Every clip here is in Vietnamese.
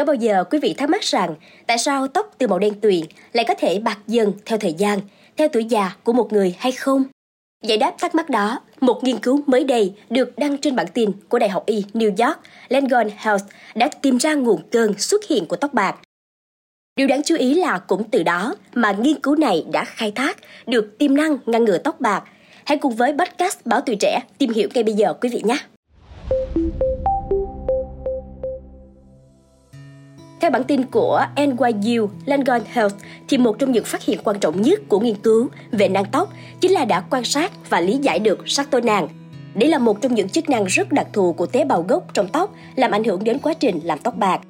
Có bao giờ quý vị thắc mắc rằng tại sao tóc từ màu đen tuyền lại có thể bạc dần theo thời gian, theo tuổi già của một người hay không? Giải đáp thắc mắc đó, một nghiên cứu mới đây được đăng trên bản tin của Đại học Y New York, Langone Health đã tìm ra nguồn cơn xuất hiện của tóc bạc. Điều đáng chú ý là cũng từ đó mà nghiên cứu này đã khai thác được tiềm năng ngăn ngừa tóc bạc. Hãy cùng với podcast Báo Tuổi Trẻ tìm hiểu ngay bây giờ quý vị nhé! Theo bản tin của NYU Langone Health, thì một trong những phát hiện quan trọng nhất của nghiên cứu về nang tóc chính là đã quan sát và lý giải được sắc tố nang. Đây là một trong những chức năng rất đặc thù của tế bào gốc trong tóc, làm ảnh hưởng đến quá trình làm tóc bạc.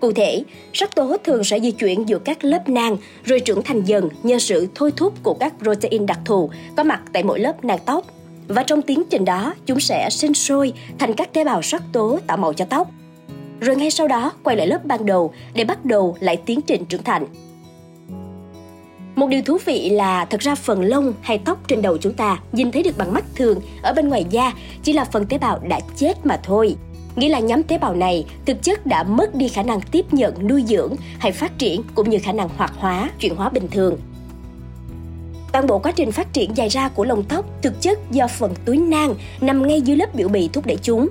Cụ thể, sắc tố thường sẽ di chuyển giữa các lớp nang rồi trưởng thành dần nhờ sự thôi thúc của các protein đặc thù có mặt tại mỗi lớp nang tóc. Và trong tiến trình đó, chúng sẽ sinh sôi thành các tế bào sắc tố tạo màu cho tóc rồi ngay sau đó quay lại lớp ban đầu để bắt đầu lại tiến trình trưởng thành. Một điều thú vị là thật ra phần lông hay tóc trên đầu chúng ta nhìn thấy được bằng mắt thường ở bên ngoài da chỉ là phần tế bào đã chết mà thôi. Nghĩa là nhóm tế bào này thực chất đã mất đi khả năng tiếp nhận, nuôi dưỡng hay phát triển cũng như khả năng hoạt hóa, chuyển hóa bình thường. Toàn bộ quá trình phát triển dài ra của lông tóc thực chất do phần túi nang nằm ngay dưới lớp biểu bì thúc đẩy chúng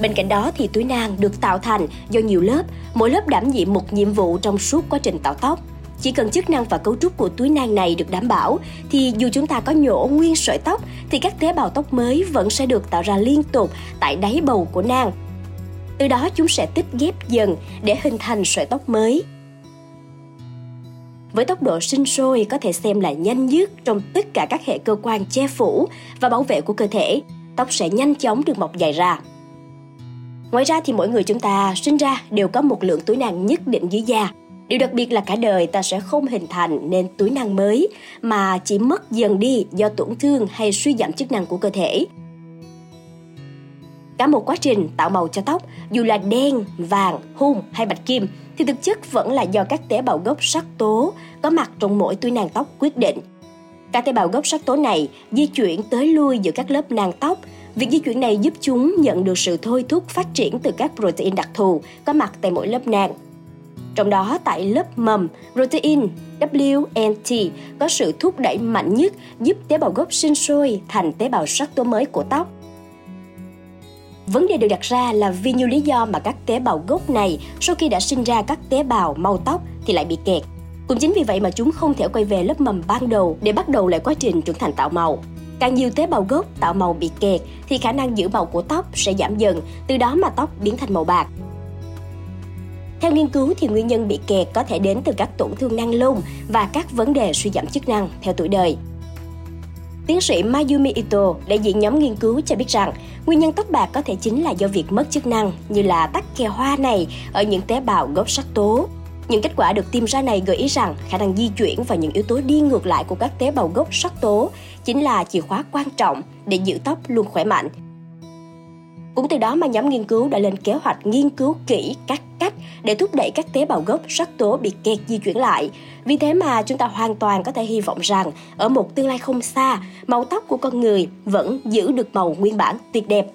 Bên cạnh đó thì túi nang được tạo thành do nhiều lớp, mỗi lớp đảm nhiệm một nhiệm vụ trong suốt quá trình tạo tóc. Chỉ cần chức năng và cấu trúc của túi nang này được đảm bảo thì dù chúng ta có nhổ nguyên sợi tóc thì các tế bào tóc mới vẫn sẽ được tạo ra liên tục tại đáy bầu của nang. Từ đó chúng sẽ tích ghép dần để hình thành sợi tóc mới. Với tốc độ sinh sôi có thể xem là nhanh nhất trong tất cả các hệ cơ quan che phủ và bảo vệ của cơ thể, tóc sẽ nhanh chóng được mọc dài ra. Ngoài ra thì mỗi người chúng ta sinh ra đều có một lượng túi nang nhất định dưới da. Điều đặc biệt là cả đời ta sẽ không hình thành nên túi nang mới mà chỉ mất dần đi do tổn thương hay suy giảm chức năng của cơ thể. Cả một quá trình tạo màu cho tóc, dù là đen, vàng, hung hay bạch kim, thì thực chất vẫn là do các tế bào gốc sắc tố có mặt trong mỗi túi nang tóc quyết định. Các tế bào gốc sắc tố này di chuyển tới lui giữa các lớp nang tóc Việc di chuyển này giúp chúng nhận được sự thôi thúc phát triển từ các protein đặc thù có mặt tại mỗi lớp nang. Trong đó tại lớp mầm, protein WNT có sự thúc đẩy mạnh nhất giúp tế bào gốc sinh sôi thành tế bào sắc tố mới của tóc. Vấn đề được đặt ra là vì nhiều lý do mà các tế bào gốc này sau khi đã sinh ra các tế bào màu tóc thì lại bị kẹt. Cũng chính vì vậy mà chúng không thể quay về lớp mầm ban đầu để bắt đầu lại quá trình trưởng thành tạo màu. Càng nhiều tế bào gốc tạo màu bị kẹt thì khả năng giữ màu của tóc sẽ giảm dần, từ đó mà tóc biến thành màu bạc. Theo nghiên cứu thì nguyên nhân bị kẹt có thể đến từ các tổn thương năng lông và các vấn đề suy giảm chức năng theo tuổi đời. Tiến sĩ Mayumi Ito, đại diện nhóm nghiên cứu cho biết rằng nguyên nhân tóc bạc có thể chính là do việc mất chức năng như là tắc kè hoa này ở những tế bào gốc sắc tố, những kết quả được tìm ra này gợi ý rằng khả năng di chuyển và những yếu tố đi ngược lại của các tế bào gốc sắc tố chính là chìa khóa quan trọng để giữ tóc luôn khỏe mạnh. Cũng từ đó mà nhóm nghiên cứu đã lên kế hoạch nghiên cứu kỹ các cách để thúc đẩy các tế bào gốc sắc tố bị kẹt di chuyển lại. Vì thế mà chúng ta hoàn toàn có thể hy vọng rằng ở một tương lai không xa, màu tóc của con người vẫn giữ được màu nguyên bản tuyệt đẹp.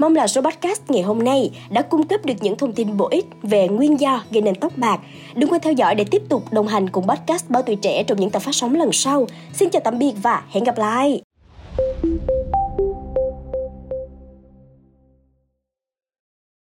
Mong là số podcast ngày hôm nay đã cung cấp được những thông tin bổ ích về nguyên do gây nên tóc bạc. Đừng quên theo dõi để tiếp tục đồng hành cùng podcast Báo Tuổi Trẻ trong những tập phát sóng lần sau. Xin chào tạm biệt và hẹn gặp lại!